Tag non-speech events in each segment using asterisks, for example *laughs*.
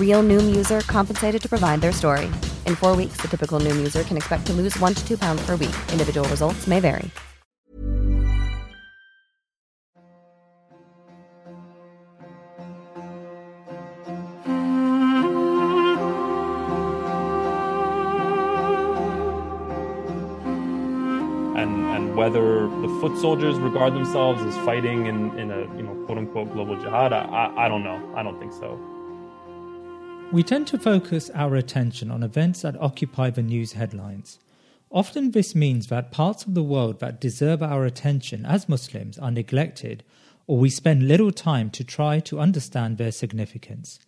Real Noom user compensated to provide their story. In four weeks, the typical Noom user can expect to lose one to two pounds per week. Individual results may vary. and and whether the foot soldiers regard themselves as fighting in, in a you know quote unquote global jihad, I, I, don't know. I don't think so. We tend to focus our attention on events that occupy the news headlines. Often, this means that parts of the world that deserve our attention as Muslims are neglected, or we spend little time to try to understand their significance.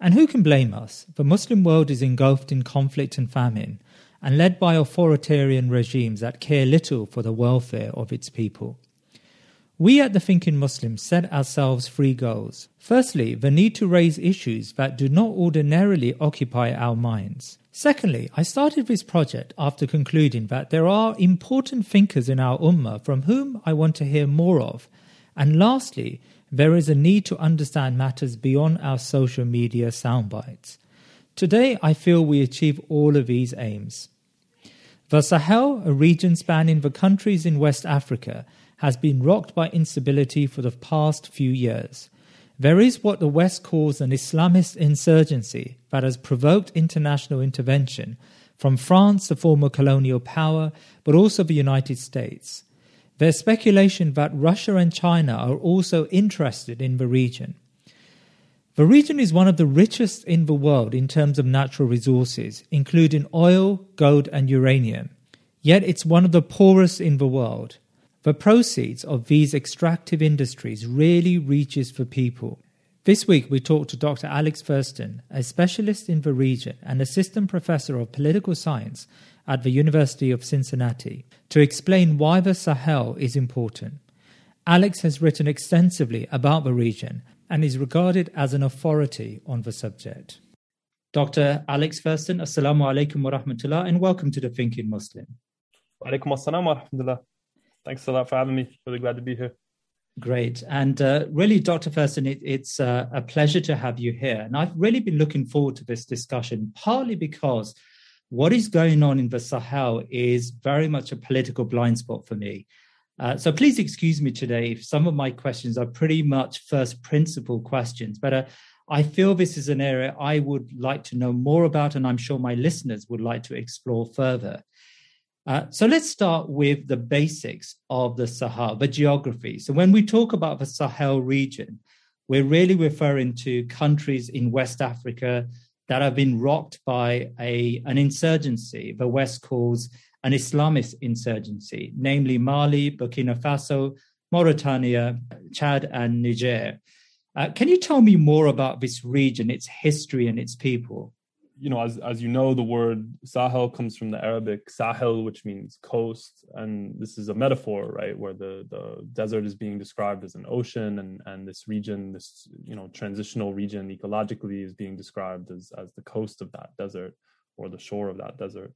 And who can blame us? The Muslim world is engulfed in conflict and famine, and led by authoritarian regimes that care little for the welfare of its people. We at the Thinking Muslims set ourselves three goals. Firstly, the need to raise issues that do not ordinarily occupy our minds. Secondly, I started this project after concluding that there are important thinkers in our ummah from whom I want to hear more of. And lastly, there is a need to understand matters beyond our social media soundbites. Today, I feel we achieve all of these aims. The Sahel, a region spanning the countries in West Africa, has been rocked by instability for the past few years. There is what the West calls an Islamist insurgency that has provoked international intervention from France, the former colonial power, but also the United States. There's speculation that Russia and China are also interested in the region. The region is one of the richest in the world in terms of natural resources, including oil, gold, and uranium. Yet it's one of the poorest in the world. The proceeds of these extractive industries rarely reaches the people. This week we talked to Dr. Alex Thurston, a specialist in the region and assistant professor of political science at the University of Cincinnati, to explain why the Sahel is important. Alex has written extensively about the region and is regarded as an authority on the subject. Dr. Alex Thurston, Assalamu alaikum wa rahmatullah, and welcome to the Thinking Muslim. Alaikum assalam wa rahmatullah. Thanks a lot for having me. Really glad to be here. Great. And uh, really, Dr. Thurston, it, it's uh, a pleasure to have you here. And I've really been looking forward to this discussion, partly because what is going on in the Sahel is very much a political blind spot for me. Uh, so please excuse me today if some of my questions are pretty much first principle questions, but uh, I feel this is an area I would like to know more about, and I'm sure my listeners would like to explore further. Uh, so let's start with the basics of the Sahel, the geography. So when we talk about the Sahel region, we're really referring to countries in West Africa that have been rocked by a, an insurgency, the West calls an Islamist insurgency, namely Mali, Burkina Faso, Mauritania, Chad, and Niger. Uh, can you tell me more about this region, its history, and its people? You know, as as you know, the word Sahel comes from the Arabic Sahel, which means coast, and this is a metaphor, right, where the the desert is being described as an ocean, and and this region, this you know transitional region ecologically, is being described as as the coast of that desert or the shore of that desert.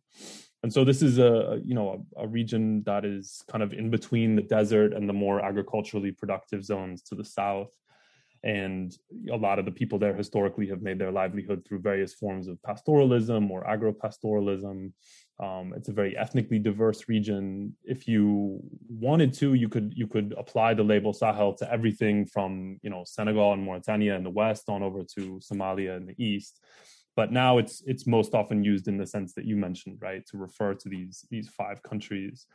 And so this is a you know a, a, region that is kind of in between the desert and the more agriculturally productive zones to the south. And a lot of the people there historically have made their livelihood through various forms of pastoralism or agropastoralism. Um, it's a very ethnically diverse region. If you wanted to, you could you could apply the label Sahel to everything from you know Senegal and Mauritania in the west on over to Somalia in the east. But now it's it's most often used in the sense that you mentioned, right, to refer to these these five countries,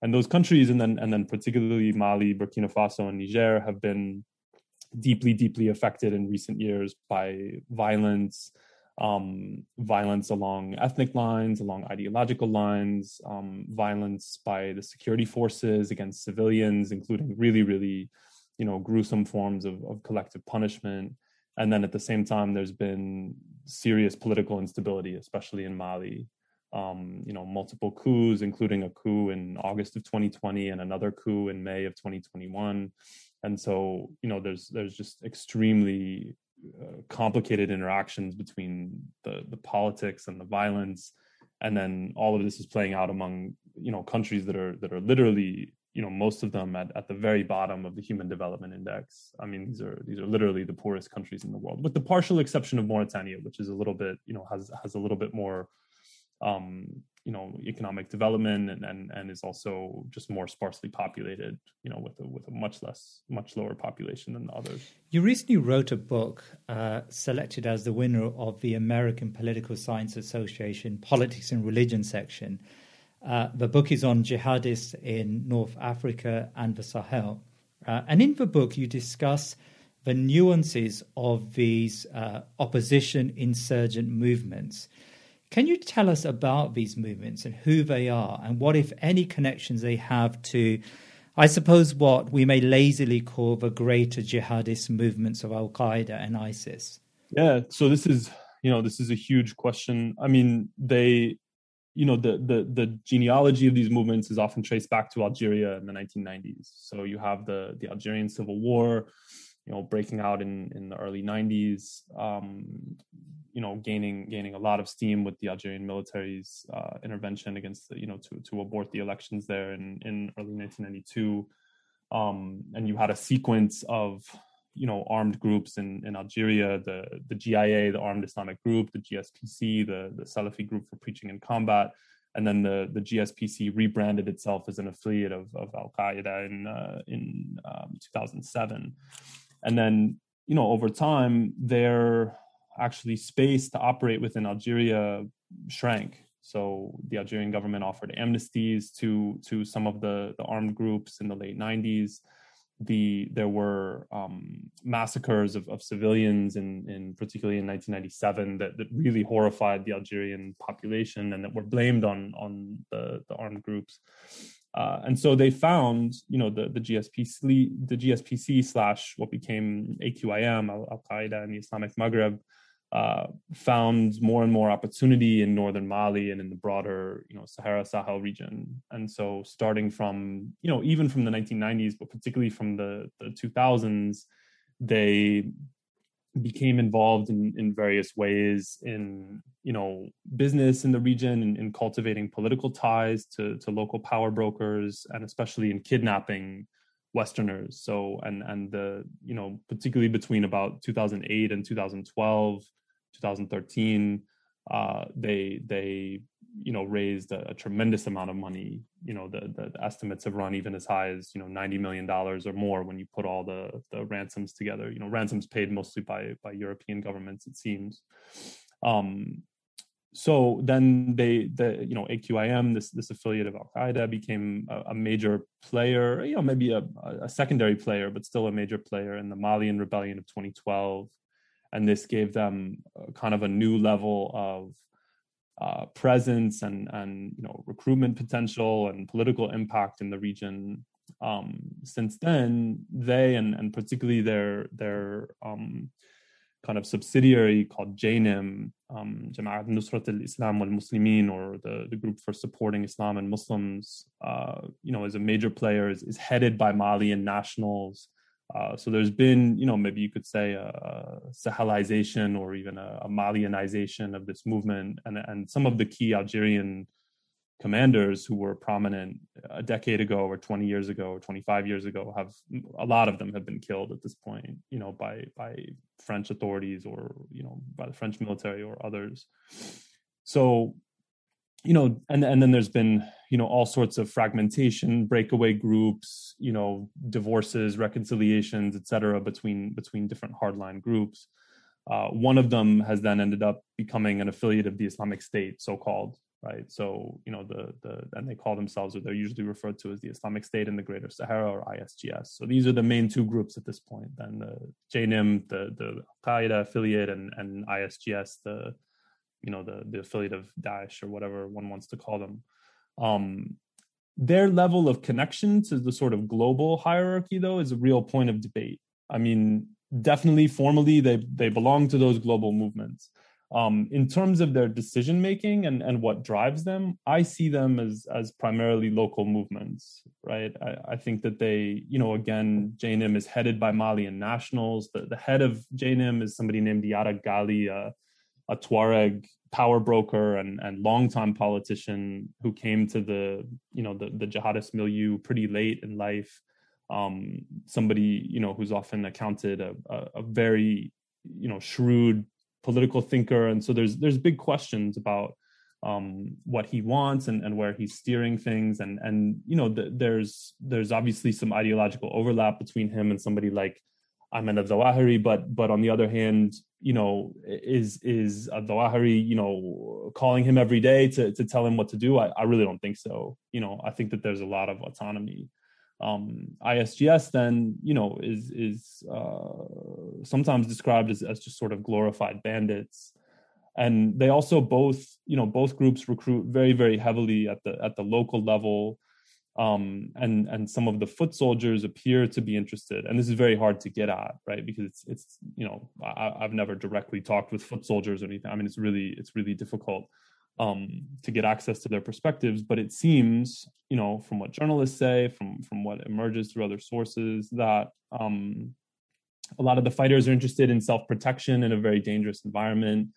and those countries, and then and then particularly Mali, Burkina Faso, and Niger have been deeply deeply affected in recent years by violence um, violence along ethnic lines, along ideological lines, um, violence by the security forces against civilians, including really, really, you know, gruesome forms of, of collective punishment. And then at the same time, there's been serious political instability, especially in Mali. Um, you know, multiple coups, including a coup in August of 2020 and another coup in May of 2021. And so, you know, there's there's just extremely uh, complicated interactions between the the politics and the violence. And then all of this is playing out among you know countries that are that are literally you know most of them at, at the very bottom of the human development index. I mean these are these are literally the poorest countries in the world with the partial exception of mauritania which is a little bit you know has has a little bit more um you know economic development and, and and is also just more sparsely populated you know with a with a much less much lower population than the others. You recently wrote a book uh, selected as the winner of the american political science association politics and religion section. Uh, the book is on jihadists in north africa and the sahel. Uh, and in the book you discuss the nuances of these uh, opposition insurgent movements can you tell us about these movements and who they are and what, if any, connections they have to, I suppose, what we may lazily call the greater jihadist movements of Al Qaeda and ISIS? Yeah, so this is, you know, this is a huge question. I mean, they, you know, the the the genealogy of these movements is often traced back to Algeria in the 1990s. So you have the the Algerian Civil War, you know, breaking out in in the early 90s. Um, you know gaining gaining a lot of steam with the Algerian military's uh, intervention against the, you know to to abort the elections there in in early 1992 um, and you had a sequence of you know armed groups in in Algeria the the GIA the armed Islamic group the GSPC the the Salafi group for preaching and combat and then the the GSPC rebranded itself as an affiliate of of Al Qaeda in uh, in um, 2007 and then you know over time their actually space to operate within Algeria shrank. So the Algerian government offered amnesties to to some of the, the armed groups in the late 90s. The there were um, massacres of, of civilians in, in particularly in 1997 that, that really horrified the Algerian population and that were blamed on on the, the armed groups. Uh, and so they found, you know, the the GSPC the GSPC slash what became AQIM Al Qaeda and the Islamic Maghreb uh, found more and more opportunity in northern Mali and in the broader, you know, Sahara Sahel region. And so, starting from, you know, even from the 1990s, but particularly from the, the 2000s, they became involved in, in various ways in, you know, business in the region and in, in cultivating political ties to, to local power brokers and especially in kidnapping Westerners. So, and and the you know particularly between about 2008 and 2012, 2013, uh, they they you know raised a, a, tremendous amount of money. You know the, the estimates have run even as high as you know 90 million dollars or more when you put all the the ransoms together. You know ransoms paid mostly by by European governments it seems. Um, so then they the you know AQIM this this affiliate of Al Qaeda became a, a, major player you know maybe a, a secondary player but still a major player in the Malian rebellion of 2012 and this gave them kind of a new level of uh, presence and and you know recruitment potential and political impact in the region. Um, since then, they and and particularly their their um, kind of subsidiary called JNIM, um, Jama'at Nusrat al-Islam wal-Muslimin, or the, the group for supporting Islam and Muslims, uh, you know, is a major player, is, is headed by Malian nationals Uh, so there's been, you know, maybe you could say a, Sahelization or even a, a, Malianization of this movement, and and some of the key Algerian commanders who were prominent a decade ago or 20 years ago or 25 years ago have a lot of them have been killed at this point you know by by french authorities or you know by the french military or others. So you know and and then there's been you know all sorts of fragmentation breakaway groups you know divorces reconciliations etc between between different hardline groups uh, one of them has then ended up becoming an affiliate of the islamic state so called right? So you know the the and they call themselves or they're usually referred to as the Islamic State in the Greater Sahara or ISGS. So these are the main two groups at this point. Then the JNIM, the the Al Qaeda affiliate, and and ISGS, the you know the the affiliate of Daesh or whatever one wants to call them. Um, their level of connection to the sort of global hierarchy, though, is a real point of debate. I mean, definitely formally they they belong to those global movements um, in terms of their decision making and, and what drives them, I see them as as primarily local movements, right? I, I think that they, you know, again, JNIM is headed by Malian nationals. The, the head of JNIM is somebody named Iyad Ag Ghaly, a, a Tuareg power broker and, and longtime politician who came to the, you know, the, the jihadist milieu pretty late in life. Um, somebody, you know, who's often accounted a, a, a very, you know, shrewd political thinker, and so there's there's big questions about um, what he wants and, and where he's steering things, and and you know the, there's there's obviously some ideological overlap between him and somebody like Ayman al-Zawahiri, but but on the other hand, you know, is is al-Zawahiri, you know, calling him every day to to tell him what to do? I, I really don't think so. You know, I think that there's a lot of autonomy um, ISGS then you know is is uh, sometimes described as, as just sort of glorified bandits, and they also both you know both groups recruit very very heavily at the at the local level, um, and and some of the foot soldiers appear to be interested, and this is very hard to get at right because it's it's you know I, I've never directly talked with foot soldiers or anything. I mean it's really it's really difficult um, to get access to their perspectives. But it seems, you know, from what journalists say, from from what emerges through other sources, that um, a lot of the fighters are interested in self protection in a very dangerous environment.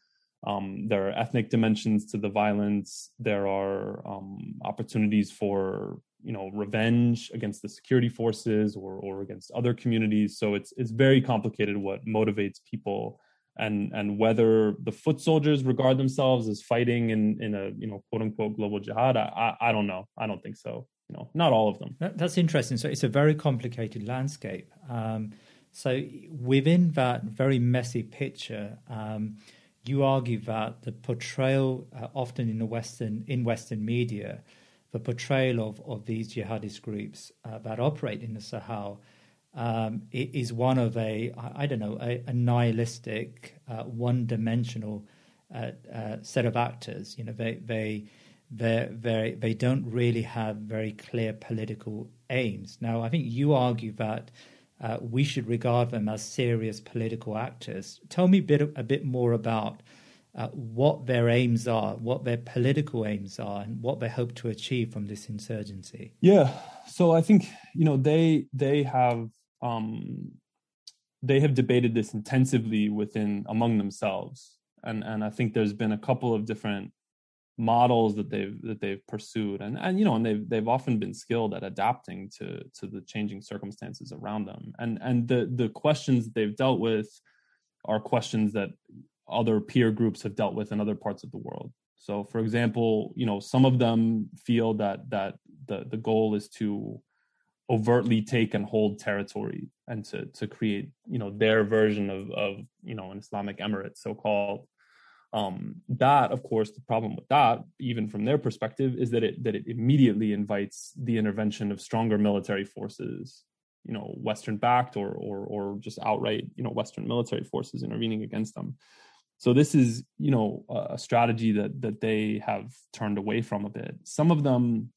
Um, there are ethnic dimensions to the violence. There are um, opportunities for you know revenge against the security forces or or against other communities. So it's it's very complicated what motivates people and and whether the foot soldiers regard themselves as fighting in in a you know quote unquote global jihad. I, I, I don't know. I don't think so. You know not all of them. That, that's interesting. So it's a very complicated landscape. Um, so within that very messy picture um, you argue that the portrayal uh, often in the western in western media the portrayal of, of these jihadist groups uh, that operate in the sahel um, is one of a I don't know a, a nihilistic, uh, one-dimensional uh, uh, set of actors. You know, they they they they don't really have very clear political aims. Now, I think you argue that. Uh, we should regard them as serious political actors. Tell me a bit, a bit more about uh, what their aims are, what their political aims are, and what they hope to achieve from this insurgency. Yeah, so I think you know they they have um, they have debated this intensively within among themselves, and and I think there's been a couple of different models that they've that they've pursued, and and you know, and they've they've often been skilled at adapting to to the changing circumstances around them, and and the the questions that they've dealt with are questions that other peer groups have dealt with in other parts of the world. So, for example, you know, some of them feel that that the the goal is to overtly take and hold territory and to to create you know their version of of you know an Islamic emirate so called um that of course the problem with that even from their perspective is that it that it immediately invites the intervention of stronger military forces you know western backed or or or just outright you know western military forces intervening against them so this is you know a strategy that that they have turned away from a bit. Some of them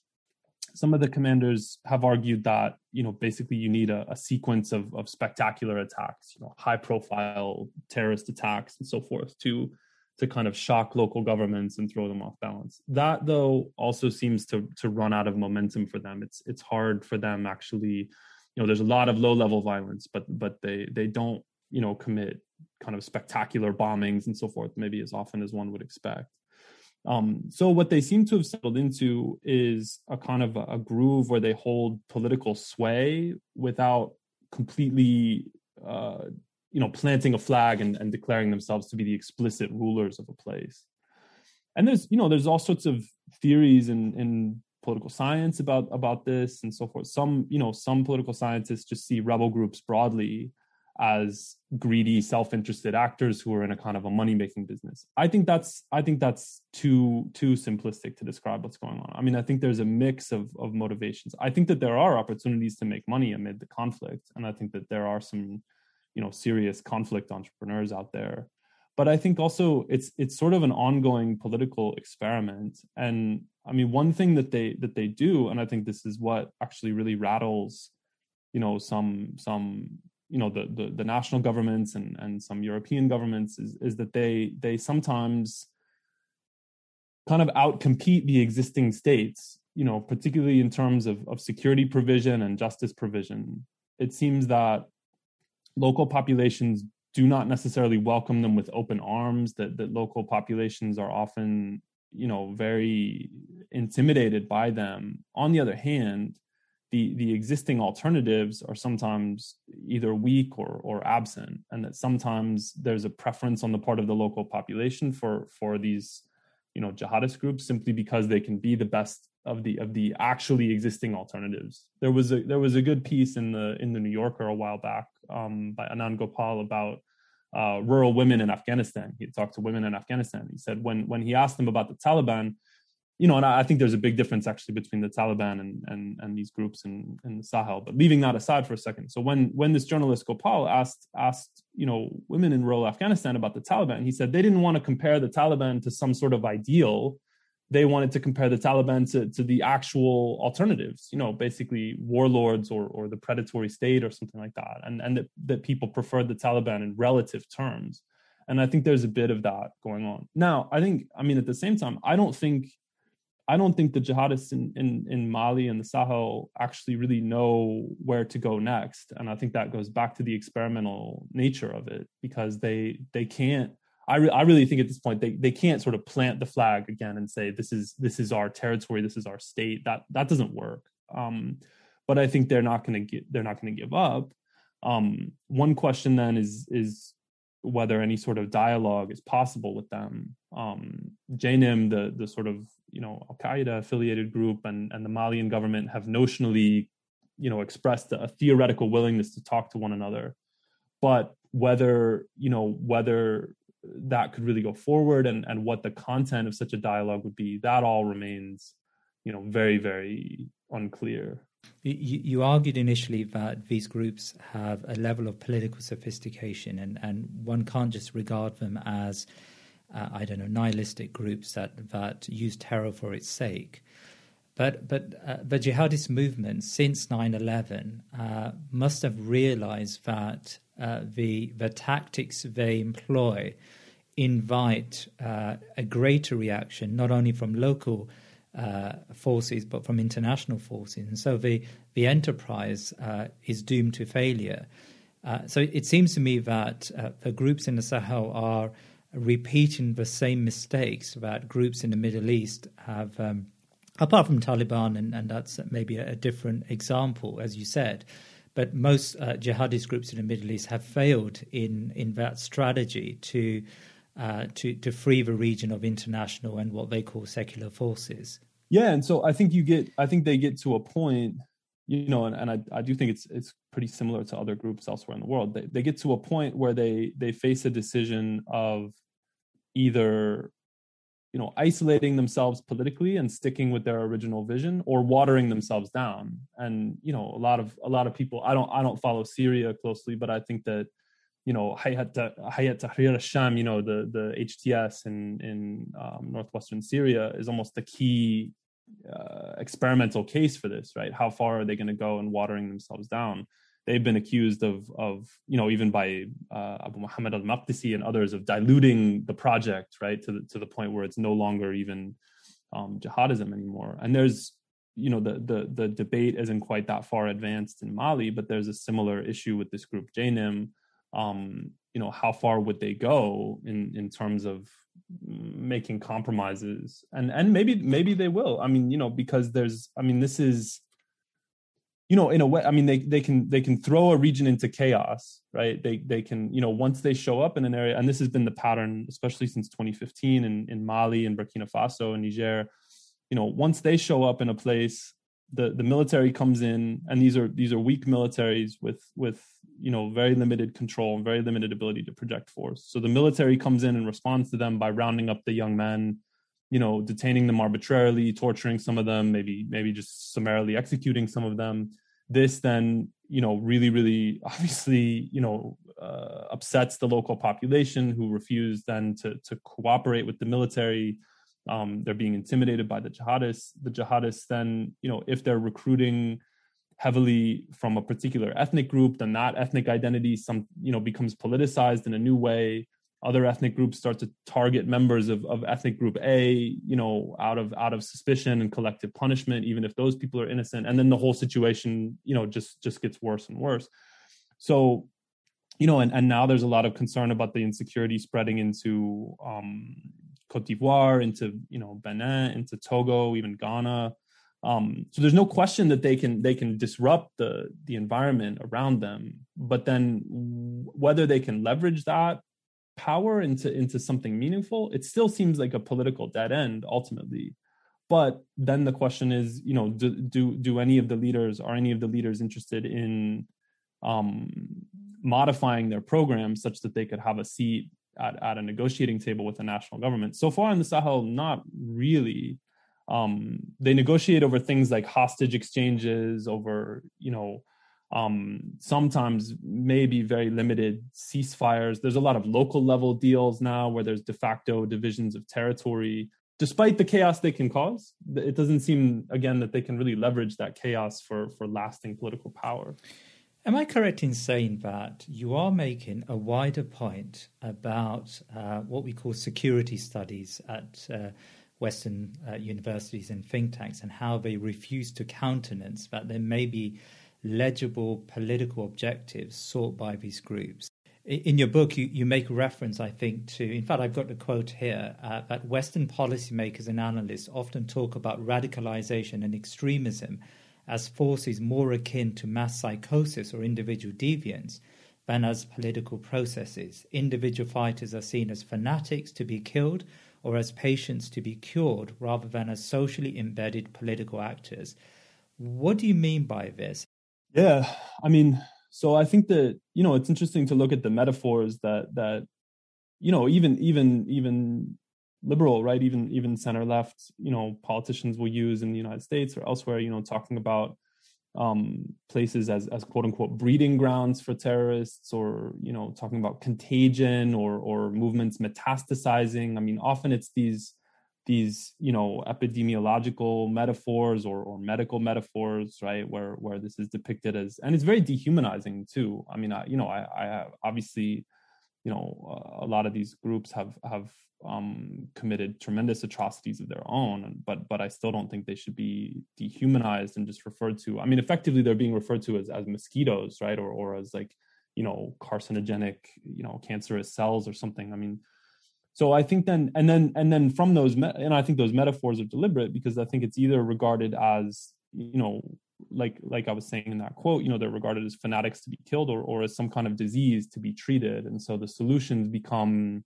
some of the commanders have argued that you know basically you need a, a, sequence of, of spectacular attacks you know high profile terrorist attacks and so forth to to kind of shock local governments and throw them off balance. That though also seems to to run out of momentum for them. It's it's hard for them actually you know there's a lot of low level violence but but they they don't you know commit kind of spectacular bombings and so forth maybe as often as one would expect. Um, so what they seem to have settled into is a kind of a, groove where they hold political sway without completely uh, you know planting a flag and, and declaring themselves to be the explicit rulers of a place. And there's you know there's all sorts of theories in in political science about about this and so forth. Some you know some political scientists just see rebel groups broadly as greedy self-interested actors who are in a kind of a money-making business. I think that's i think that's too too simplistic to describe what's going on. I mean i think there's a mix of of motivations. I think that there are opportunities to make money amid the conflict and i think that there are some you know serious conflict entrepreneurs out there. But i think also it's it's sort of an ongoing political experiment. And i mean one thing that they that they do and i think this is what actually really rattles you know some some you know the the, the national governments and and some european governments is is that they they sometimes kind of outcompete the existing states you know particularly in terms of of security provision and justice provision. It seems that local populations do not necessarily welcome them with open arms that that local populations are often you know very intimidated by them. On the other hand the the existing alternatives are sometimes either weak or or absent and that sometimes there's a preference on the part of the local population for for these you know jihadist groups simply because they can be the best of the of the actually existing alternatives. There was a there was a good piece in the in the new yorker a while back um, by anand gopal about uh, rural women in afghanistan. He talked to women in afghanistan. He said when when he asked them about the taliban you know, and I, think there's a big difference actually between the Taliban and and, and these groups in, in the Sahel. But leaving that aside for a second, so when when this journalist Gopal asked asked you know women in rural Afghanistan about the Taliban, he said they didn't want to compare the Taliban to some sort of ideal. They wanted to compare the Taliban to, to the actual alternatives, you know, basically warlords or or the predatory state or something like that, and and that, that people preferred the Taliban in relative terms. And I think there's a bit of that going on. Now, I think, I mean, at the same time, I don't think I don't think the jihadists in, in, in Mali and the Sahel actually really know where to go next. And I think that goes back to the experimental nature of it because they they can't. I, re- I really think at this point they, they can't sort of plant the flag again and say this is this is our territory, this is our state. That that doesn't work. Um, but I think they're not going to they're not going to give up. Um, one question then is is whether any sort of dialogue is possible with them. Um, JNIM, the the sort of you know Al Qaeda affiliated group, and and the Malian government have notionally, you know, expressed a theoretical willingness to talk to one another, but whether you know whether that could really go forward and and what the content of such a dialogue would be, that all remains, you know, very very unclear. You, you, argued initially that these groups have a level of political sophistication, and, and one can't just regard them as, uh, I don't know, nihilistic groups that, that use terror for its sake. But, but uh, the jihadist movement since 9 11 uh, must have realized that uh, the, the tactics they employ invite uh, a greater reaction, not only from local uh, forces, but from international forces. And so the, the enterprise uh, is doomed to failure. Uh, so it seems to me that uh, the groups in the Sahel are repeating the same mistakes that groups in the Middle East have, um, apart from Taliban, and, and that's maybe a, a, different example, as you said. But most uh, jihadist groups in the Middle East have failed in, in that strategy to uh, to to free the region of international and what they call secular forces. Yeah, and so I think you get, I think they get to a point, you know, and, and I, I do think it's it's pretty similar to other groups elsewhere in the world. They they get to a point where they they face a decision of either you know isolating themselves politically and sticking with their original vision or watering themselves down and you know a lot of a lot of people i don't i don't follow syria closely but i think that you know Hayat Hayat Tahrir al-Sham, you know the the HTS in in um, northwestern Syria is almost the key uh, experimental case for this, right? How far are they going to go in watering themselves down? They've been accused of of you know even by uh, Abu Muhammad al-Maqdisi and others of diluting the project, right, to the, to the point where it's no longer even um, jihadism anymore. And there's you know the the the debate isn't quite that far advanced in Mali, but there's a similar issue with this group JNIM. Um, you know, how far would they go in in terms of making compromises? And and maybe maybe they will. I mean, you know, because there's I mean, this is you know in a way i mean they they can they can throw a region into chaos right? They they can you know once they show up in an area and this has been the pattern especially since 2015 in in mali and burkina faso and niger you know once they show up in a place the the military comes in and these are these are weak militaries with with you know very limited control and very limited ability to project force. So the military comes in and responds to them by rounding up the young men you know detaining them arbitrarily torturing some of them maybe maybe just summarily executing some of them. This then you know really really *laughs* obviously you know uh, upsets the local population who refuse then to to cooperate with the military. Um, they're being intimidated by the jihadists. The jihadists then you know if they're recruiting heavily from a particular ethnic group then that ethnic identity some you know becomes politicized in a new way other ethnic groups start to target members of, of ethnic group a you know out of out of suspicion and collective punishment even if those people are innocent. And then the whole situation you know just just gets worse and worse. So you know and, and now there's a lot of concern about the insecurity spreading into um cote d'ivoire into you know benin into togo even ghana. Um, so there's no question that they can they can disrupt the the environment around them. But then whether they can leverage that power into into something meaningful it still seems like a political dead end ultimately. But then the question is you know do do, do any of the leaders are any of the leaders interested in um, modifying their programs such that they could have a seat at, at a negotiating table with the national government? So far in the sahel not really. Um, they negotiate over things like hostage exchanges over you know um, sometimes maybe very limited ceasefires. There's a lot of local level deals now where there's de facto divisions of territory. Despite the chaos they can cause, it doesn't seem again that they can really leverage that chaos for for lasting political power. Am I correct in saying that you are making a wider point about uh, what we call security studies at uh, Western uh, universities and think tanks and how they refuse to countenance that there may be legible political objectives sought by these groups. In your book, you, you make reference, I think, to, in fact, I've got a quote here uh, that Western policymakers and analysts often talk about radicalization and extremism as forces more akin to mass psychosis or individual deviance than as political processes. Individual fighters are seen as fanatics to be killed or as patients to be cured rather than as socially embedded political actors. What do you mean by this? Yeah, I mean, so I think that you know it's interesting to look at the metaphors that that you know even even even liberal right? Even even center left you know politicians will use in the United States or elsewhere you know talking about um places as as quote unquote breeding grounds for terrorists or you know talking about contagion or or movements metastasizing. I mean often it's these these you know epidemiological metaphors or, or medical metaphors right where where this is depicted as and it's very dehumanizing too. I mean i you know i i obviously you know a lot of these groups have have um, committed tremendous atrocities of their own but but i still don't think they should be dehumanized and just referred to. I mean effectively they're being referred to as as mosquitoes right or or as like you know carcinogenic you know cancerous cells or something. I mean so i think then and then and then from those and i think those metaphors are deliberate because i think it's either regarded as you know like like i was saying in that quote you know they're regarded as fanatics to be killed or, or as some kind of disease to be treated. And so the solutions become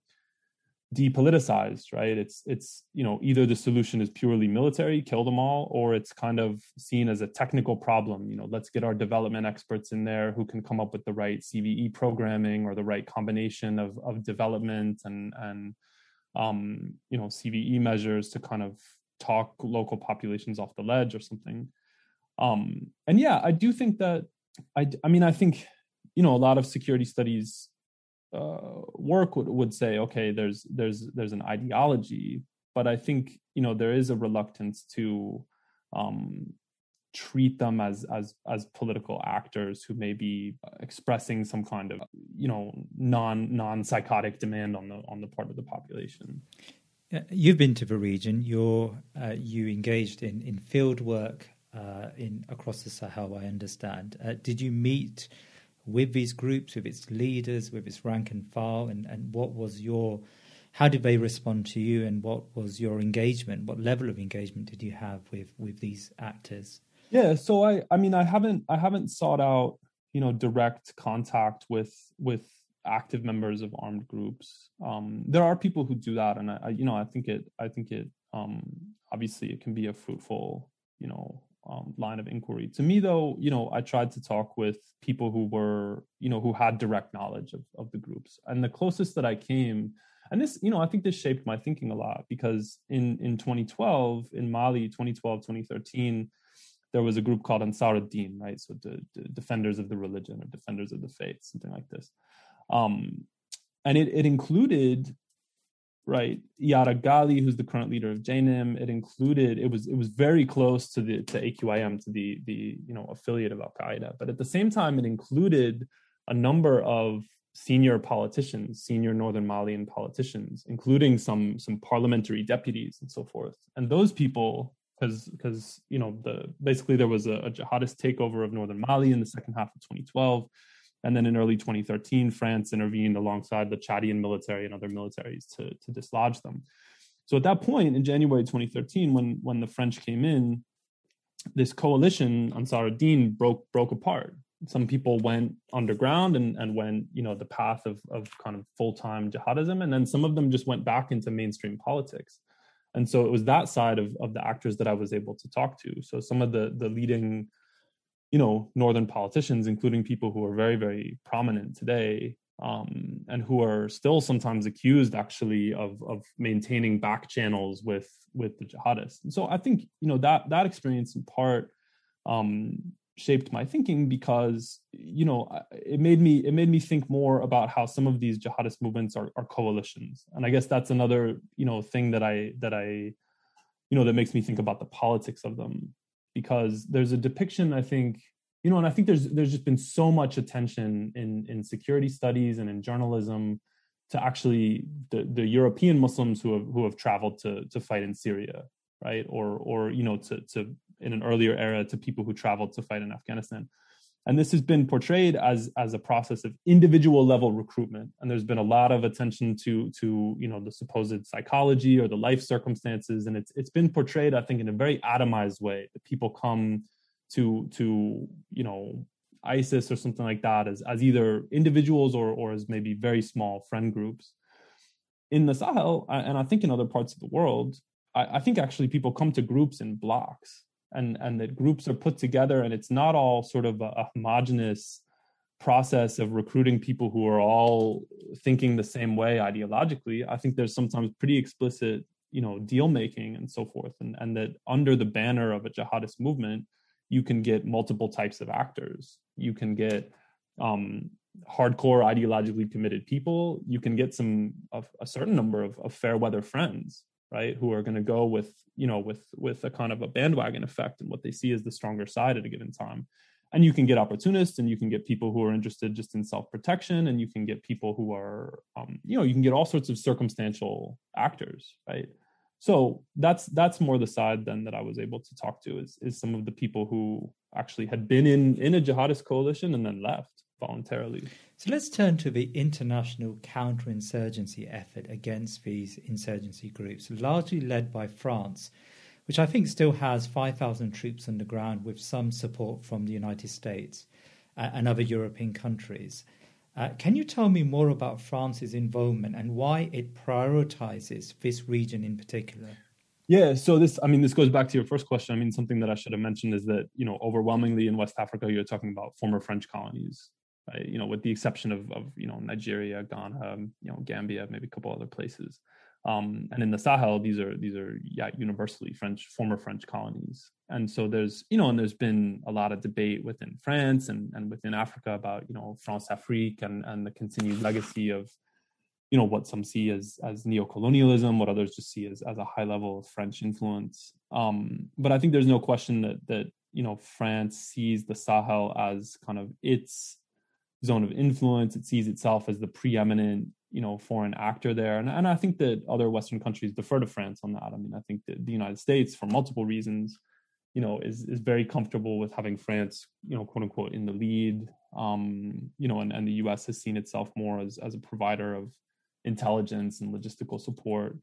depoliticized right? It's it's you know either the solution is purely military kill them all or it's kind of seen as a technical problem. You know let's get our development experts in there who can come up with the right cve programming or the right combination of of development and and um you know cve measures to kind of talk local populations off the ledge or something. Um and yeah i do think that i i mean i think you know a lot of security studies uh, work would, would say okay there's there's there's an ideology but i think you know there is a reluctance to um, treat them as as as political actors who may be expressing some kind of you know non non psychotic demand on the on the part of the population you've been to the region you're uh, you engaged in in field work uh, in across the Sahel. I understand. Uh, did you meet with these groups, with its leaders, with its rank and file, and, and what was your how did they respond to you, and what was your engagement? What level of engagement did you have with with these actors? Yeah, so I I mean I haven't I haven't sought out you know direct contact with with active members of armed groups. Um, there are people who do that, and I, I you know I think it I think it um, obviously it can be a fruitful you know um, line of inquiry. To me, though, you know, I tried to talk with people who were, you know, who had direct knowledge of, of the groups. And the closest that I came, and this, you know, I think this shaped my thinking a lot because in in 2012, in Mali, 2012, 2013, there was a group called Ansar ad-Din, right? So the, the, defenders of the religion or defenders of the faith, something like this. Um, and it, it included right Iyad Ag Ghaly, who's the current leader of JNIM. It included it was it was very close to the to AQIM, to the the you know affiliate of Al Qaeda. But at the same time, it included a number of senior politicians, senior Northern Malian politicians, including some some parliamentary deputies and so forth. And those people, because because you know the basically there was a, a jihadist takeover of Northern Mali in the second half of 2012 and then in early 2013, France intervened alongside the Chadian military and other militaries to, to dislodge them. So at that point, in January 2013, when, when the French came in, this coalition, Ansar ad-Din, broke, broke apart. Some people went underground and, and went, you know, the path of, of kind of full-time jihadism. And then some of them just went back into mainstream politics. And so it was that side of, of the actors that I was able to talk to. So some of the, the leading you know northern politicians including people who are very very prominent today um, and who are still sometimes accused actually of of maintaining back channels with with the jihadists. And so i think you know that that experience in part um, shaped my thinking because you know it made me it made me think more about how some of these jihadist movements are, are coalitions. And i guess that's another you know thing that i that i you know that makes me think about the politics of them because there's a depiction i think you know and i think there's there's just been so much attention in in security studies and in journalism to actually the, the european muslims who have who have traveled to to fight in syria right? Or or you know to to in an earlier era to people who traveled to fight in afghanistan and this has been portrayed as as a process of individual level recruitment. And there's been a lot of attention to to you know the supposed psychology or the life circumstances. And it's it's been portrayed i think in a very atomized way that people come to to you know isis or something like that as as either individuals or or as maybe very small friend groups. In the sahel and i think in other parts of the world I, I think actually people come to groups in blocks and and that groups are put together and it's not all sort of a, a homogenous process of recruiting people who are all thinking the same way ideologically. I think there's sometimes pretty explicit you know deal making and so forth and and that under the banner of a jihadist movement you can get multiple types of actors. You can get um hardcore ideologically committed people. You can get some of a certain number of, of fair weather friends right who are going to go with you know with with a kind of a bandwagon effect and what they see as the stronger side at a given time. And you can get opportunists and you can get people who are interested just in self-protection and you can get people who are um, you know you can get all sorts of circumstantial actors right? So that's that's more the side then that i was able to talk to is is some of the people who actually had been in in a jihadist coalition and then left voluntarily. So let's turn to the international counterinsurgency effort against these insurgency groups, largely led by France, which I think still has 5,000 troops on the ground with some support from the United States uh, and other European countries. Uh, can you tell me more about France's involvement and why it prioritizes this region in particular? Yeah, so this, I mean, this goes back to your first question. I mean, something that I should have mentioned is that, you know, overwhelmingly in West Africa, you're talking about former French colonies right? You know, with the exception of, of you know Nigeria, Ghana, you know Gambia, maybe a couple other places. Um, and in the Sahel, these are these are yeah universally French former French colonies. And so there's you know and there's been a lot of debate within France and and within Africa about you know Françafrique and and the continued legacy of you know what some see as as neocolonialism, what others just see as as a high level of French influence. Um, but I think there's no question that that you know France sees the Sahel as kind of its zone of influence. It sees itself as the preeminent, you know, foreign actor there. And, and I think that other Western countries defer to France on that. I mean, I think that the United States, for multiple reasons, you know, is is very comfortable with having France, you know, quote unquote, in the lead. Um, you know, and, and the U.S. has seen itself more as as a provider of intelligence and logistical support.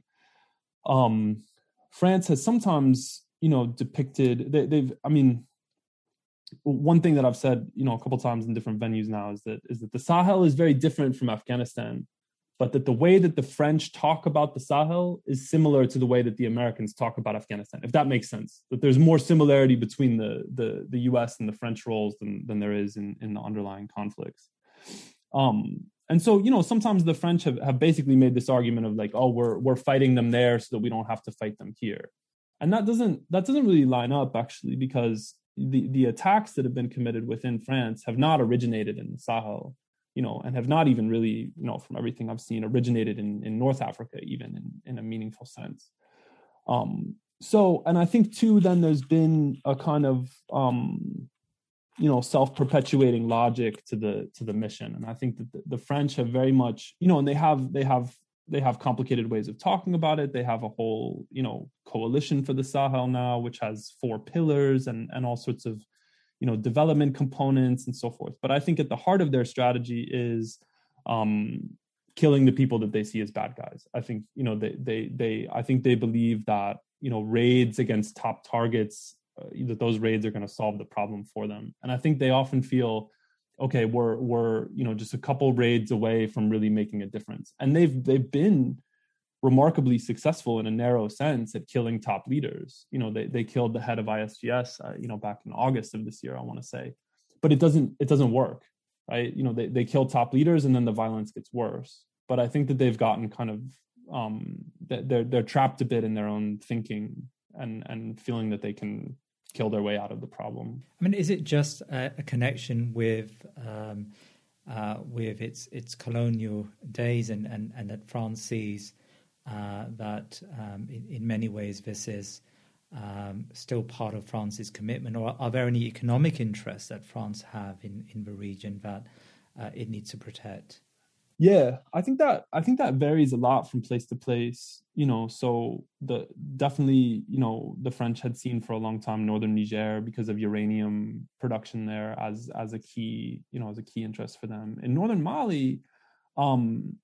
Um, France has sometimes, you know, depicted they, they've. I mean, one thing that I've said, you know, a couple times in different venues now is that is that the Sahel is very different from Afghanistan, but that the way that the French talk about the Sahel is similar to the way that the Americans talk about Afghanistan, if that makes sense. That there's more similarity between the the, the U.S. and the French roles than than there is in in the underlying conflicts. Um, and so, you know, sometimes the French have, have basically made this argument of like, oh, we're we're fighting them there so that we don't have to fight them here, and that doesn't that doesn't really line up actually because the, the attacks that have been committed within France have not originated in the Sahel, you know, and have not even really, you know, from everything I've seen, originated in, in North Africa, even in, in a meaningful sense. Um, so, and I think too, then there's been a kind of, um, you know, self-perpetuating logic to the to the mission, and I think that the, the French have very much, you know, and they have they have they have complicated ways of talking about it. They have a whole, you know, coalition for the Sahel now, which has four pillars and and all sorts of, you know, development components and so forth. But I think at the heart of their strategy is um, killing the people that they see as bad guys. I think, you know, they they they I think they believe that you know raids against top targets uh, that those raids are going to solve the problem for them. And I think they often feel okay we're we're you know just a couple raids away from really making a difference. And they've they've been remarkably successful in a narrow sense at killing top leaders. You know they they killed the head of ISGS uh, you know back in August of this year I want to say. But it doesn't it doesn't work right? You know they they kill top leaders and then the violence gets worse. But I think that they've gotten kind of um they're they're trapped a bit in their own thinking and and feeling that they can kill their way out of the problem. I mean, is it just a, a connection with um, uh, with its its colonial days, and and, and that France sees uh, that um, in, in, many ways this is um, still part of France's commitment, or are there any economic interests that France have in in the region that uh, it needs to protect? Yeah i think that i think that varies a lot from place to place you know so the definitely you know the french had seen for a long time northern niger because of uranium production there as as a key you know as a key interest for them. In northern mali um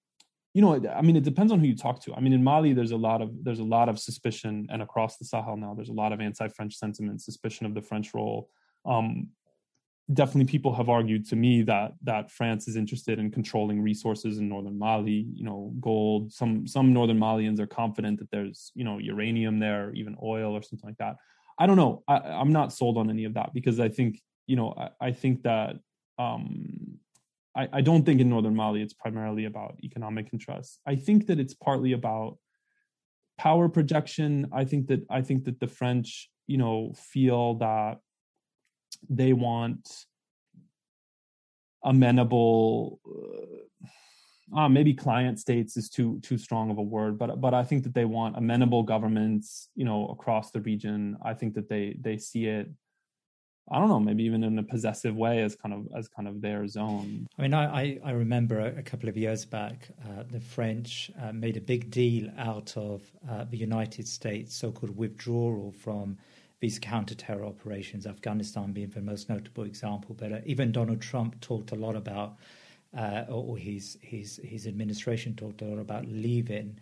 you know i mean it depends on who you talk to. I mean in mali there's a lot of there's a lot of suspicion and across the sahel now there's a lot of anti-french sentiment suspicion of the french role. Um, definitely people have argued to me that that France is interested in controlling resources in northern Mali, you know, gold. Some some northern Malians are confident that there's, you know, uranium there, even oil or something like that. I don't know. I, I'm not sold on any of that because I think, you know, I, I think that um I, I don't think in northern Mali it's primarily about economic interests. I think that it's partly about power projection. I think that I think that the French, you know, feel that they want amenable uh, uh, maybe client states is too too strong of a word but but i think that they want amenable governments you know across the region i think that they they see it I don't know, maybe even in a possessive way as kind of as kind of their zone. I mean, I I, remember a, couple of years back, uh, the French uh, made a big deal out of uh, the United States' so-called withdrawal from these counter-terror operations, Afghanistan being the most notable example. But uh, even Donald Trump talked a lot about, uh, or his his his administration talked a lot about leaving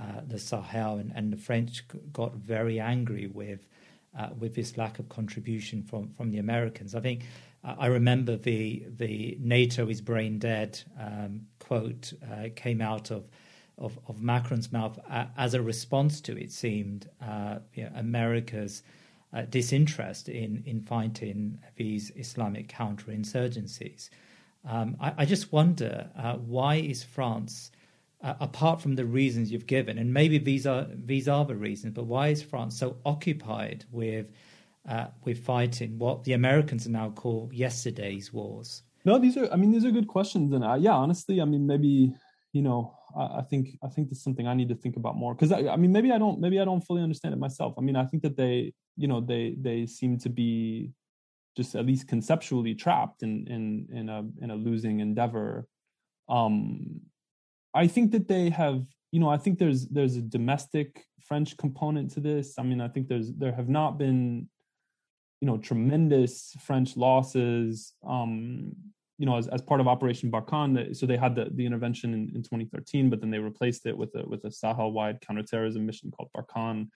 uh, the Sahel, and, and the French got very angry with uh, with this lack of contribution from from the Americans. I think. Uh, I remember the the NATO is brain dead um, quote uh, came out of of, of Macron's mouth as a response to it seemed you know, America's uh, disinterest in, in fighting these Islamic counterinsurgencies. Um, I, I, just wonder uh, why is France, uh, apart from the reasons you've given, and maybe these are these are the reasons, but why is France so occupied with uh, with fighting what the Americans now call yesterday's wars? No, these are. I mean, these are good questions, and uh, yeah, honestly, I mean, maybe you know, I, I think I think this is something I need to think about more because I, I mean, maybe I don't, maybe I don't fully understand it myself. I mean, I think that they you know they they seem to be just at least conceptually trapped in in in a in a losing endeavor um i think that they have you know i think there's there's a domestic french component to this i mean i think there's there have not been you know tremendous French losses. Um, you know, as, as part of Operation Barkhane, so they had the, the intervention in, in 2013, but then they replaced it with a with a Sahel-wide counterterrorism mission called Barkhane.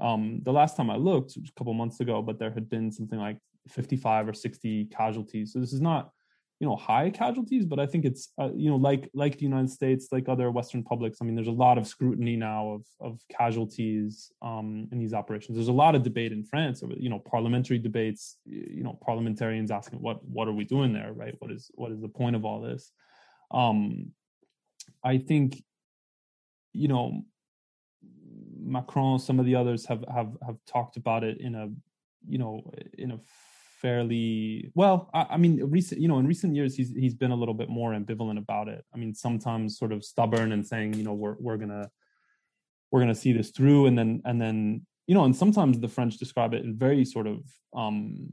Um, the last time I looked, a couple months ago, but there had been something like 55 or 60 casualties. So this is not you know high casualties but i think it's uh, you know like like the united states like other western publics i mean there's a lot of scrutiny now of of casualties um, in these operations. There's a lot of debate in france over you know parliamentary debates you know parliamentarians asking what what are we doing there right? What is what is the point of all this? Um i think you know macron some of the others have have have talked about it in a you know in a fairly well. I, I, mean, recent you know in recent years he's he's been a little bit more ambivalent about it. I mean, sometimes sort of stubborn and saying you know we're we're gonna we're gonna see this through, and then and then you know, and sometimes the French describe it in very sort of um,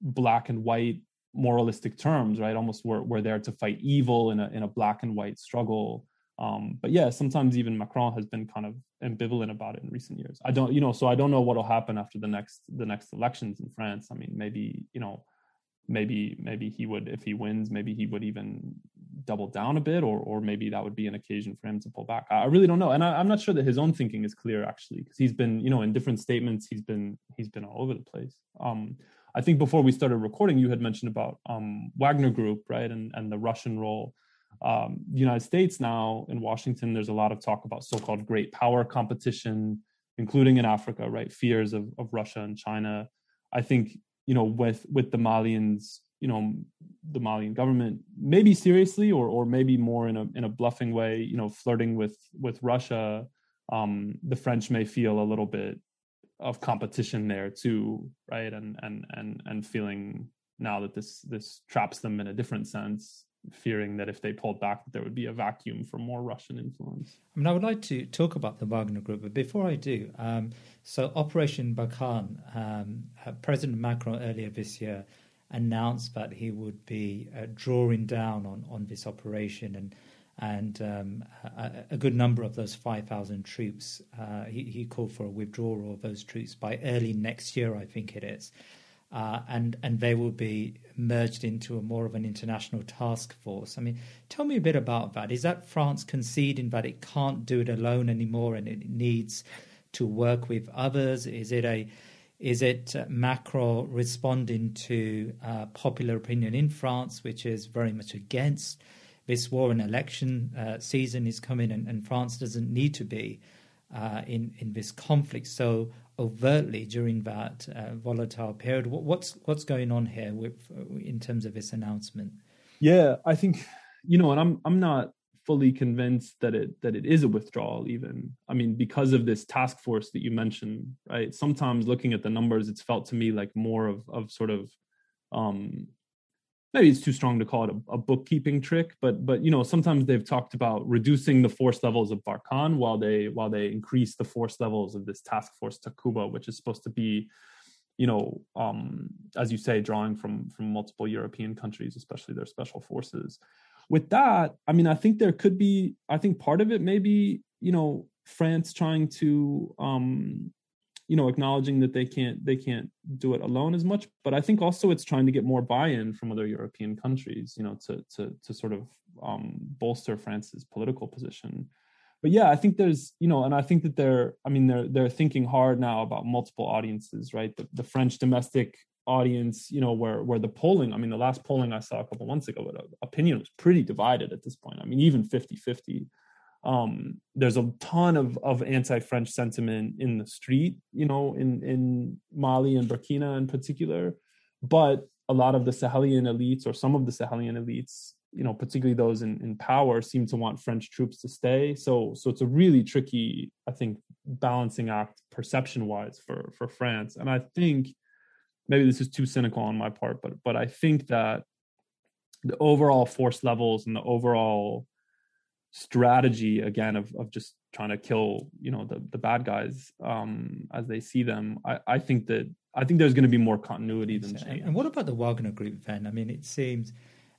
black and white moralistic terms, right? Almost we're we're there to fight evil in a in a black and white struggle. Um, but yeah, sometimes even Macron has been kind of ambivalent about it in recent years. I don't, you know, so I don't know what'll happen after the next the next elections in France. I mean, maybe you know, maybe maybe he would if he wins, maybe he would even double down a bit, or or maybe that would be an occasion for him to pull back. I really don't know, and I, am not sure that his own thinking is clear actually, because he's been, you know, in different statements, he's been he's been all over the place. Um, I think before we started recording, you had mentioned about um, Wagner Group, right, and and the Russian role um, United States now in Washington, there's a lot of talk about so-called great power competition, including in Africa, right? Fears of, of Russia and China. I think you know with with the Malians, you know, the Malian government, maybe seriously or or maybe more in a in a bluffing way, you know, flirting with with Russia. Um, the French may feel a little bit of competition there too, right? And and and and feeling now that this this traps them in a different sense fearing that if they pulled back, that there would be a vacuum for more Russian influence. I mean, I would like to talk about the Wagner Group, but before I do, um, so Operation Barkhane, um, uh, President Macron earlier this year announced that he would be uh, drawing down on, on this operation and and um, a, a, good number of those 5,000 troops, uh, he, he, called for a withdrawal of those troops by early next year, I think it is uh, and and they will be merged into a more of an international task force. I mean, tell me a bit about that. Is that France conceding that it can't do it alone anymore and it needs to work with others? Is it a is it Macron responding to uh, popular opinion in France, which is very much against this war? An election uh, season is coming, and, and, France doesn't need to be uh, in in this conflict. So overtly during that uh, volatile period. What's what's going on here with in terms of this announcement? Yeah, I think you know, and I'm I'm not fully convinced that it that it is a withdrawal even i mean because of this task force that you mentioned right sometimes looking at the numbers it's felt to me like more of of sort of um maybe it's too strong to call it a, a, bookkeeping trick, but but you know sometimes they've talked about reducing the force levels of Barkhane while they while they increase the force levels of this task force Takuba, which is supposed to be, you know, um, as you say, drawing from from multiple European countries, especially their special forces. With that, I mean, I think there could be. I think part of it may be, you know, France trying to um, you know acknowledging that they can't they can't do it alone as much. But i think also it's trying to get more buy-in from other european countries you know to to to sort of um, bolster france's political position. But yeah i think there's you know and i think that they're i mean they're they're thinking hard now about multiple audiences right? The, the french domestic audience you know where where the polling i mean the last polling i saw a couple months ago opinion was pretty divided at this point. I mean even 50 50 um, there's a ton of, of anti-French sentiment in the street, you know, in, in Mali and Burkina in particular. But a lot of the Sahelian elites or some of the Sahelian elites, you know, particularly those in, in power, seem to want French troops to stay. So so it's a really tricky, I think, balancing act perception-wise for for France. And I think maybe this is too cynical on my part, but but I think that the overall force levels and the overall strategy again of of just trying to kill you know the the bad guys um as they see them i i think that i think there's going to be more continuity than change. And what about the wagner group then? I mean it seems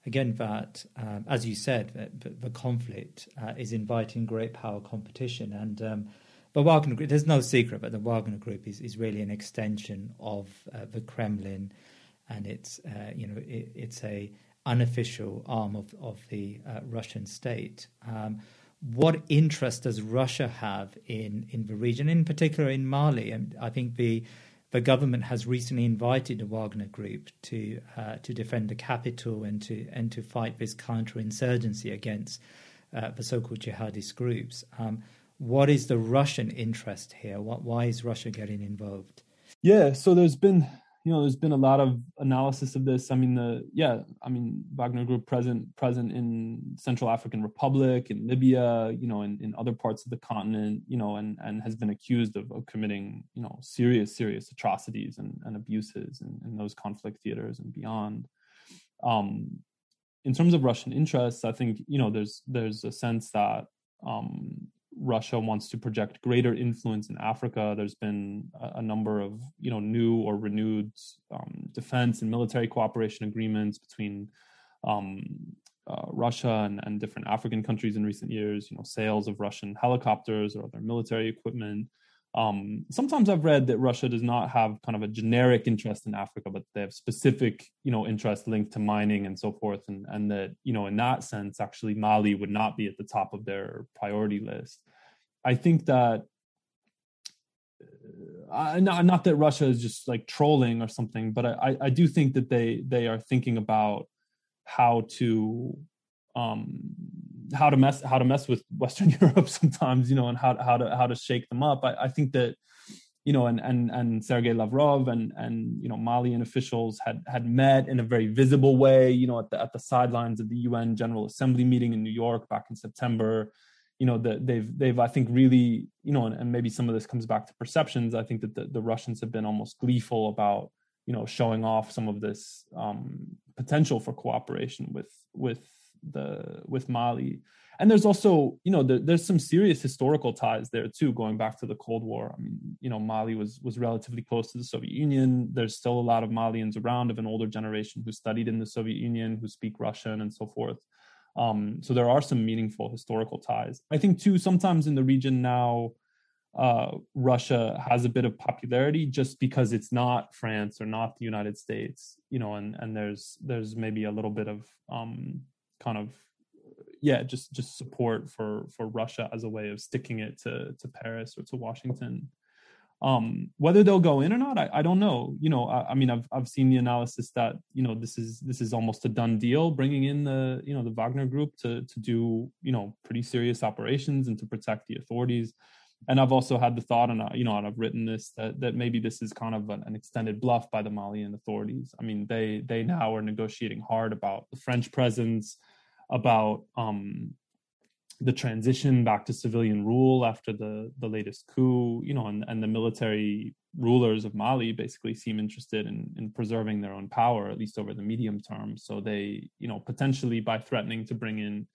again that um, as you said the, the conflict uh, is inviting great power competition. And um, but Wagner Group, there's no secret, but the Wagner Group is, is really an extension of uh, the Kremlin, and it's uh, you know it, it's a unofficial arm of of the uh, Russian state. Um, what interest does Russia have in in the region, in particular in Mali? And I think the the government has recently invited the Wagner Group to uh, to defend the capital and to and to fight this counterinsurgency against uh, the so-called jihadist groups. Um, what is the Russian interest here? What, why is Russia getting involved? Yeah, so there's been you know there's been a lot of analysis of this. I mean the yeah i mean wagner group present present in central african republic in libya you know in, in other parts of the continent you know and and has been accused of, of committing you know serious serious atrocities and, and abuses in, in those conflict theaters and beyond. Um in terms of russian interests i think you know there's there's a sense that um Russia wants to project greater influence in Africa. There's been a, a number of you know new or renewed um, defense and military cooperation agreements between um, uh, Russia and, and, different African countries in recent years. You know, sales of Russian helicopters or other military equipment. Um, sometimes I've read that Russia does not have kind of a generic interest in Africa, but they have specific, you know, interests linked to mining and so forth, and and that you know, in that sense, actually Mali would not be at the top of their priority list. I think that uh, not, not that Russia is just like trolling or something, but I, I do think that they they are thinking about how to um how to mess how to mess with Western *laughs* Europe sometimes, you know, and how how to how to shake them up. I, I think that you know, and and and Sergei Lavrov and and you know Malian officials had had met in a very visible way, you know, at the at the sidelines of the UN General Assembly meeting in New York back in September. You know that they've they've I think really you know, and, and, maybe some of this comes back to perceptions. I think that the, the Russians have been almost gleeful about you know showing off some of this um, potential for cooperation with with the with Mali. And there's also, you know, there's some serious historical ties there too, going back to the Cold War. I mean, you know, Mali was was relatively close to the Soviet Union. There's still a lot of Malians around of an older generation who studied in the Soviet Union, who speak Russian and so forth. Um, so there are some meaningful historical ties. I think too, sometimes in the region now, uh, Russia has a bit of popularity just because it's not France or not the United States, you know, and and there's there's maybe a little bit of um, kind of yeah just just support for for russia as a way of sticking it to to paris or to washington. Um whether they'll go in or not i, I don't know. You know I, I, mean i've i've seen the analysis that you know this is this is almost a done deal bringing in the you know the wagner group to to do you know pretty serious operations and to protect the authorities. And i've also had the thought and you know and i've written this that that maybe this is kind of an, an extended bluff by the malian authorities. I mean they they now are negotiating hard about the french presence about um, the transition back to civilian rule after the the latest coup, you know, and, and the military rulers of Mali basically seem interested in in preserving their own power, at least over the medium term. So they, you know, potentially by threatening to bring in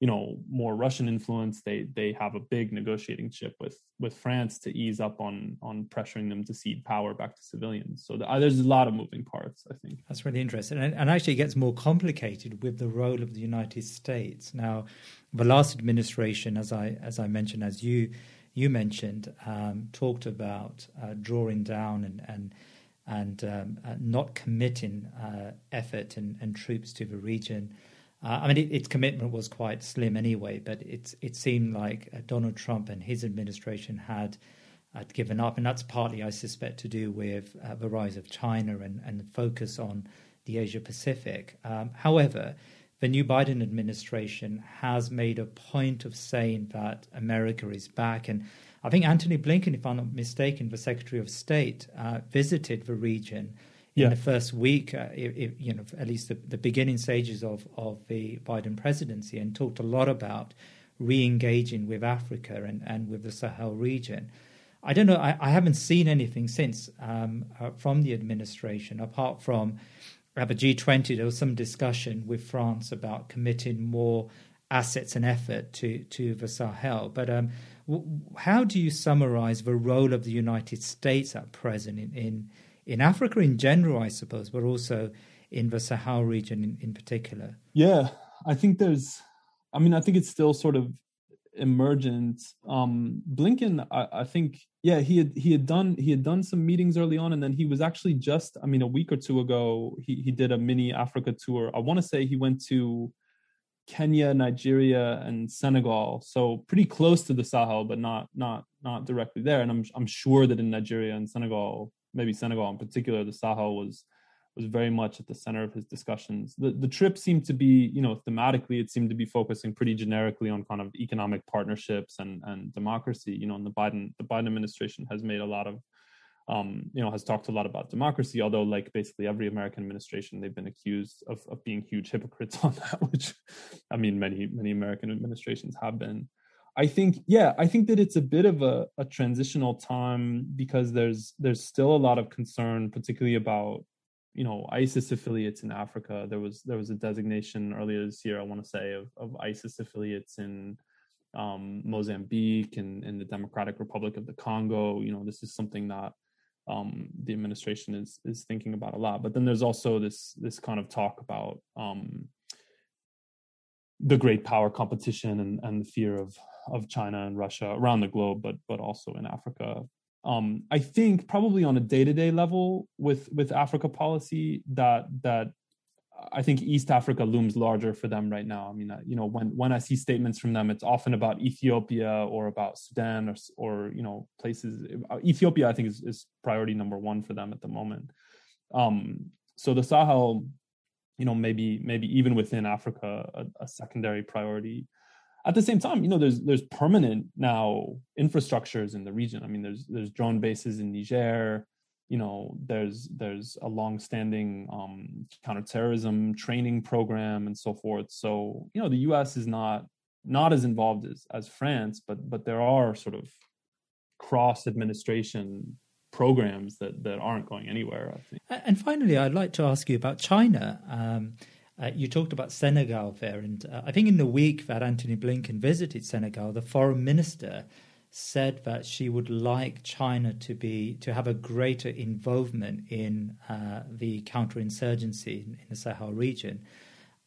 you know more Russian influence. They they have a big negotiating chip with with France to ease up on on pressuring them to cede power back to civilians. So the, uh, there's a lot of moving parts. I think that's really interesting, and, and actually gets more complicated with the role of the United States. Now, the last administration, as I as I mentioned, as you you mentioned, um, talked about uh, drawing down and and and um, uh, not committing uh, effort and, and troops to the region. Uh, I mean, it, its commitment was quite slim anyway, but it it seemed like uh, Donald Trump and his administration had uh, given up, and that's partly, I suspect, to do with uh, the rise of China and, and the focus on the Asia Pacific. Um, however, the new Biden administration has made a point of saying that America is back, and I think Antony Blinken, if I'm not mistaken, the Secretary of State, uh, visited the region yeah. in the first week, uh, if, you know, at least the, the, beginning stages of, of the Biden presidency, and talked a lot about re-engaging with Africa and, and with the Sahel region. I don't know. I, I haven't seen anything since um, uh, from the administration, apart from at the G20. There was some discussion with France about committing more assets and effort to to the Sahel. But um, w- how do you summarize the role of the United States at present in, in in Africa in general, I suppose, but also in the Sahel region in, in particular? Yeah, I think there's, I mean, I think it's still sort of emergent. Um, Blinken, I, I, think, yeah, he had he had done he had done some meetings early on, and then he was actually just, I mean, a week or two ago, he he did a mini Africa tour. I want to say he went to Kenya, Nigeria, and Senegal, so pretty close to the Sahel, but not not not directly there. And I'm I'm sure that in Nigeria and Senegal, maybe Senegal in particular, the Sahel was was very much at the center of his discussions. The the trip seemed to be, you know, thematically, it seemed to be focusing pretty generically on kind of economic partnerships and and democracy. You know, and the Biden the Biden administration has made a lot of um, you know, has talked a lot about democracy, although like basically every American administration, they've been accused of, of being huge hypocrites *laughs* on that, which I mean, many, many American administrations have been. I think, yeah, I think that it's a bit of a, a transitional time because there's there's still a lot of concern, particularly about you know ISIS affiliates in Africa. There was there was a designation earlier this year, I want to say, of, of ISIS affiliates in um, Mozambique and in the Democratic Republic of the Congo. You know, this is something that um, the administration is is thinking about a lot. But then there's also this this kind of talk about um, the great power competition and, and the fear of of China and Russia around the globe, but but also in Africa um, I think probably on a day to day level with with Africa policy that that I think East Africa looms larger for them right now. I mean, uh, you know, when when I see statements from them, it's often about Ethiopia or about Sudan or or you know places. Uh, Ethiopia, I think, is, is priority number one for them at the moment. Um, so the Sahel, you know, maybe maybe even within Africa, a, a secondary priority at the same time, you know, there's there's permanent now infrastructures in the region. I mean, there's there's drone bases in Niger. You know, there's there's a long-standing um, counterterrorism training program and so forth. So, you know, the U.S. is not not as involved as as France, but but there are sort of cross administration programs that that aren't going anywhere. I think. And finally, I'd like to ask you about China. Um, uh, you talked about Senegal there, and uh, I think in the week that Antony Blinken visited Senegal, the foreign minister said that she would like China to be to have a greater involvement in uh, the counterinsurgency in, in, the Sahel region.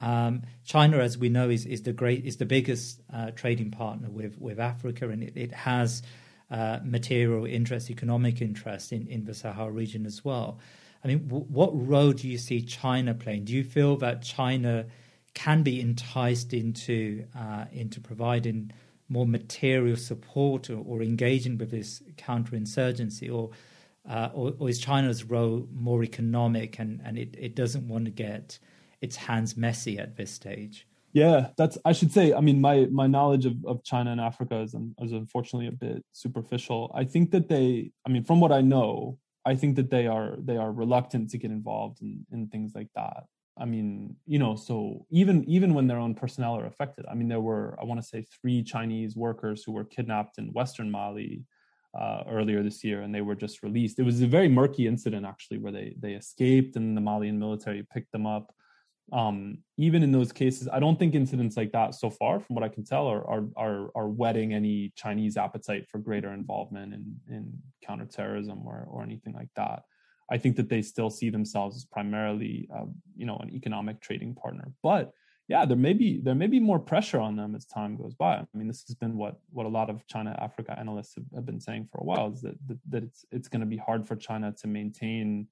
Um, China, as we know, is, is the great is the biggest uh, trading partner with with Africa, and it, it has uh, material interest, economic interest in, in the Sahel region as well. I mean, w- what role do you see China playing? Do you feel that China can be enticed into uh, into providing more material support or, or engaging with this counterinsurgency, or, uh, or, or is China's role more economic and, and it, it doesn't want to get its hands messy at this stage? Yeah, that's. I should say. I mean, my my knowledge of, of China and Africa is is unfortunately a bit superficial. I think that they. I mean, from what I know, I think that they are they are reluctant to get involved in, in things like that. I mean, you know, so even even when their own personnel are affected. I mean, there were I want to say three Chinese workers who were kidnapped in Western Mali uh, earlier this year, and they were just released. It was a very murky incident actually, where they they escaped, and the Malian military picked them up um, even in those cases, I don't think incidents like that so far, from what I can tell, are are are, are whetting any Chinese appetite for greater involvement in in counterterrorism or or anything like that. I think that they still see themselves as primarily, uh, you know, an economic trading partner. But yeah, there may be there may be more pressure on them as time goes by. I mean, this has been what what a lot of China Africa analysts have, have been saying for a while is that that, that it's it's going to be hard for China to maintain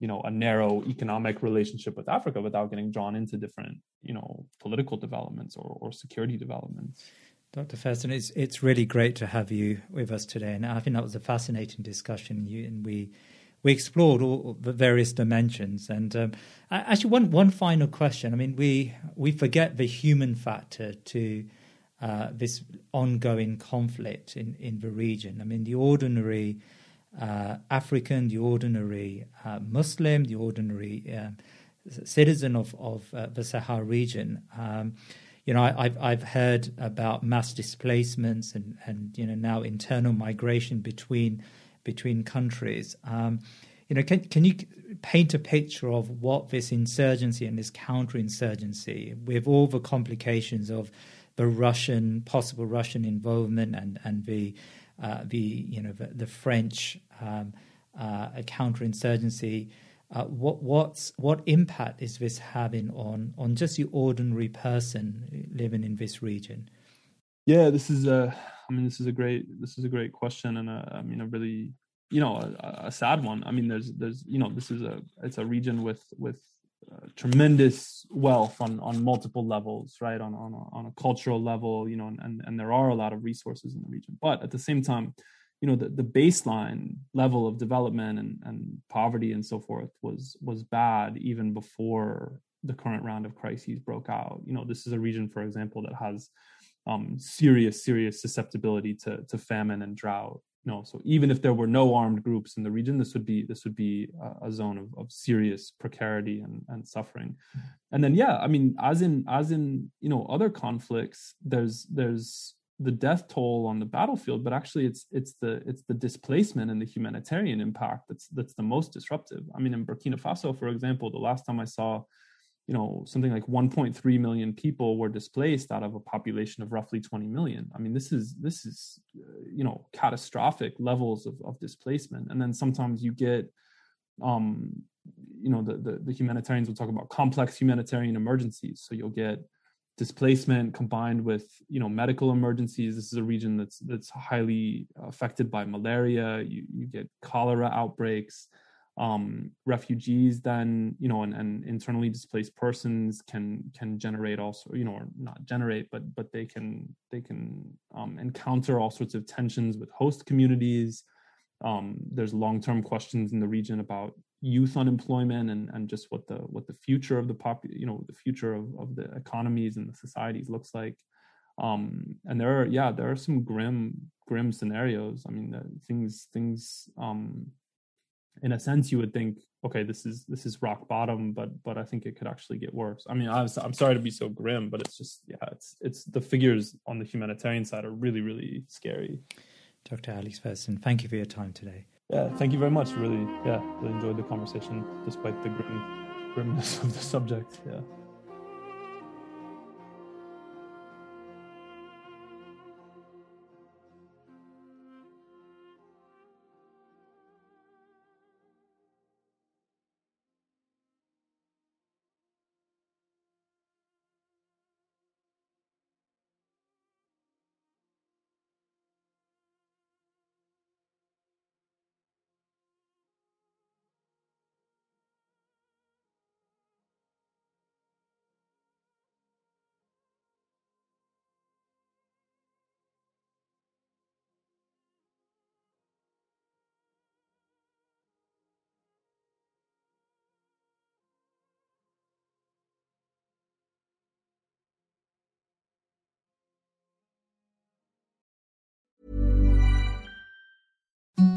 you know a narrow economic relationship with Africa without getting drawn into different you know political developments or, or security developments. Dr. Thurston, it's it's really great to have you with us today, and I think that was a fascinating discussion. You and we we explored all the various dimensions, and um, actually, one one final question. I mean, we we forget the human factor to uh, this ongoing conflict in in the region. I mean, the ordinary uh, African, the ordinary uh, Muslim, the ordinary uh, citizen of, of uh, the Sahel region. Um, you know, I, have I've heard about mass displacements and, and you know now internal migration between between countries. Um, you know, can can you paint a picture of what this insurgency and this counterinsurgency, with all the complications of the Russian possible Russian involvement and and the uh, the you know the, the French um, uh, counterinsurgency. Uh, what what's what impact is this having on on just the ordinary person living in this region? Yeah, this is a. I mean, this is a great. This is a great question, and a, I mean, a really, you know, a, a sad one. I mean, there's, there's, you know, this is a. It's a region with with tremendous wealth on on multiple levels, right? On on a, on a cultural level, you know, and and there are a lot of resources in the region, but at the same time, you know, the the baseline level of development and and poverty and so forth was was bad even before the current round of crises broke out. You know, this is a region, for example, that has um, serious, serious susceptibility to to famine and drought. Know, so even if there were no armed groups in the region, this would be this would be a, a zone of, of serious precarity and, and suffering. And then, yeah, I mean, as in as in you know other conflicts, there's there's the death toll on the battlefield, but actually it's it's the it's the displacement and the humanitarian impact that's that's the most disruptive. I mean, in Burkina Faso, for example, the last time I saw you know something like 1.3 million people were displaced out of a population of roughly 20 million. I mean this is this is uh, you know catastrophic levels of, of displacement. And then sometimes you get um you know the, the, the humanitarians will talk about complex humanitarian emergencies. So you'll get displacement combined with you know medical emergencies. This is a region that's that's highly affected by malaria. You, you get cholera outbreaks um, refugees then you know and, and internally displaced persons can can generate also you know or not generate but but they can they can um, encounter all sorts of tensions with host communities. Um, there's long-term questions in the region about youth unemployment and and just what the what the future of the pop you know the future of, of the economies and the societies looks like. Um and there are yeah there are some grim grim scenarios. I mean things things um in a sense you would think okay this is this is rock bottom but but i think it could actually get worse. I mean I was, i'm sorry to be so grim but it's just yeah it's it's the figures on the humanitarian side are really really scary. Dr alex Thurston, thank you for your time today. Yeah thank you very much. Really yeah really enjoyed the conversation despite the grim grimness of the subject. Yeah